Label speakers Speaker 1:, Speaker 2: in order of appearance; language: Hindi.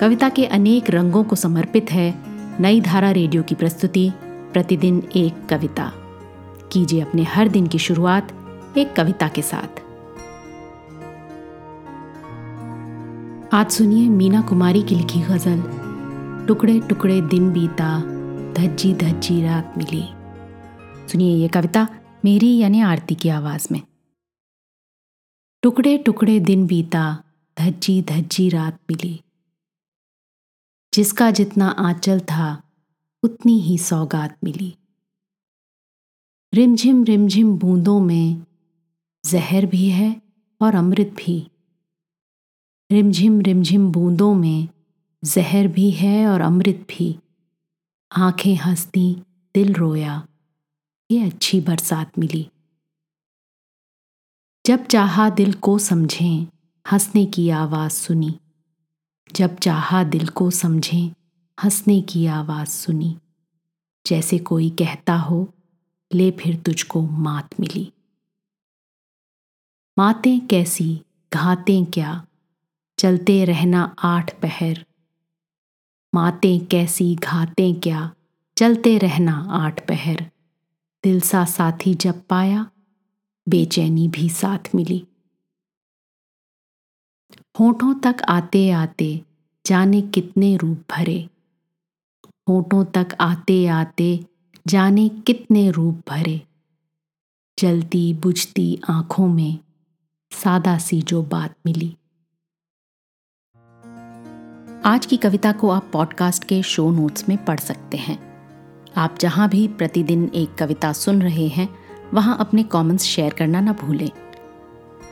Speaker 1: कविता के अनेक रंगों को समर्पित है नई धारा रेडियो की प्रस्तुति, प्रतिदिन एक कविता। कीजिए अपने हर दिन की शुरुआत एक कविता के साथ। आज सुनिए मीना कुमारी की लिखी गज़ल, टुकड़े टुकड़े दिन बीता, धज्जी धज्जी रात मिली। सुनिए ये कविता मेरी यानी आरती की आवाज़ में। टुकड़े टुकड़े दिन बीता, धज्जी धज्जी रात मिली। जिसका जितना आंचल था, उतनी ही सौगात मिली। रिमझिम रिमझिम बूंदों में जहर भी है और अमृत भी। रिमझिम रिमझिम बूंदों में जहर भी है और अमृत भी। आँखें हंसती, दिल रोया, ये अच्छी बरसात मिली। जब चाहा दिल को समझें, हंसने की आवाज़ सुनी। जब चाहा दिल को समझें, हंसने की आवाज़ सुनी। जैसे कोई कहता हो, ले फिर तुझको मात मिली। मातें कैसी, घातें क्या, चलते रहना आठ पहर। मातें कैसी, घातें क्या, चलते रहना आठ पहर। दिल सा साथी जब पाया, बेचैनी भी साथ मिली। होठों तक आते आते जाने कितने रूप भरे। होठों तक आते आते जाने कितने रूप भरे। जलती बुझती आँखों में सादा सी जो बात मिली। आज की कविता को आप पॉडकास्ट के शो नोट्स में पढ़ सकते हैं। आप जहाँ भी प्रतिदिन एक कविता सुन रहे हैं, वहाँ अपने कमेंट्स शेयर करना ना भूलें।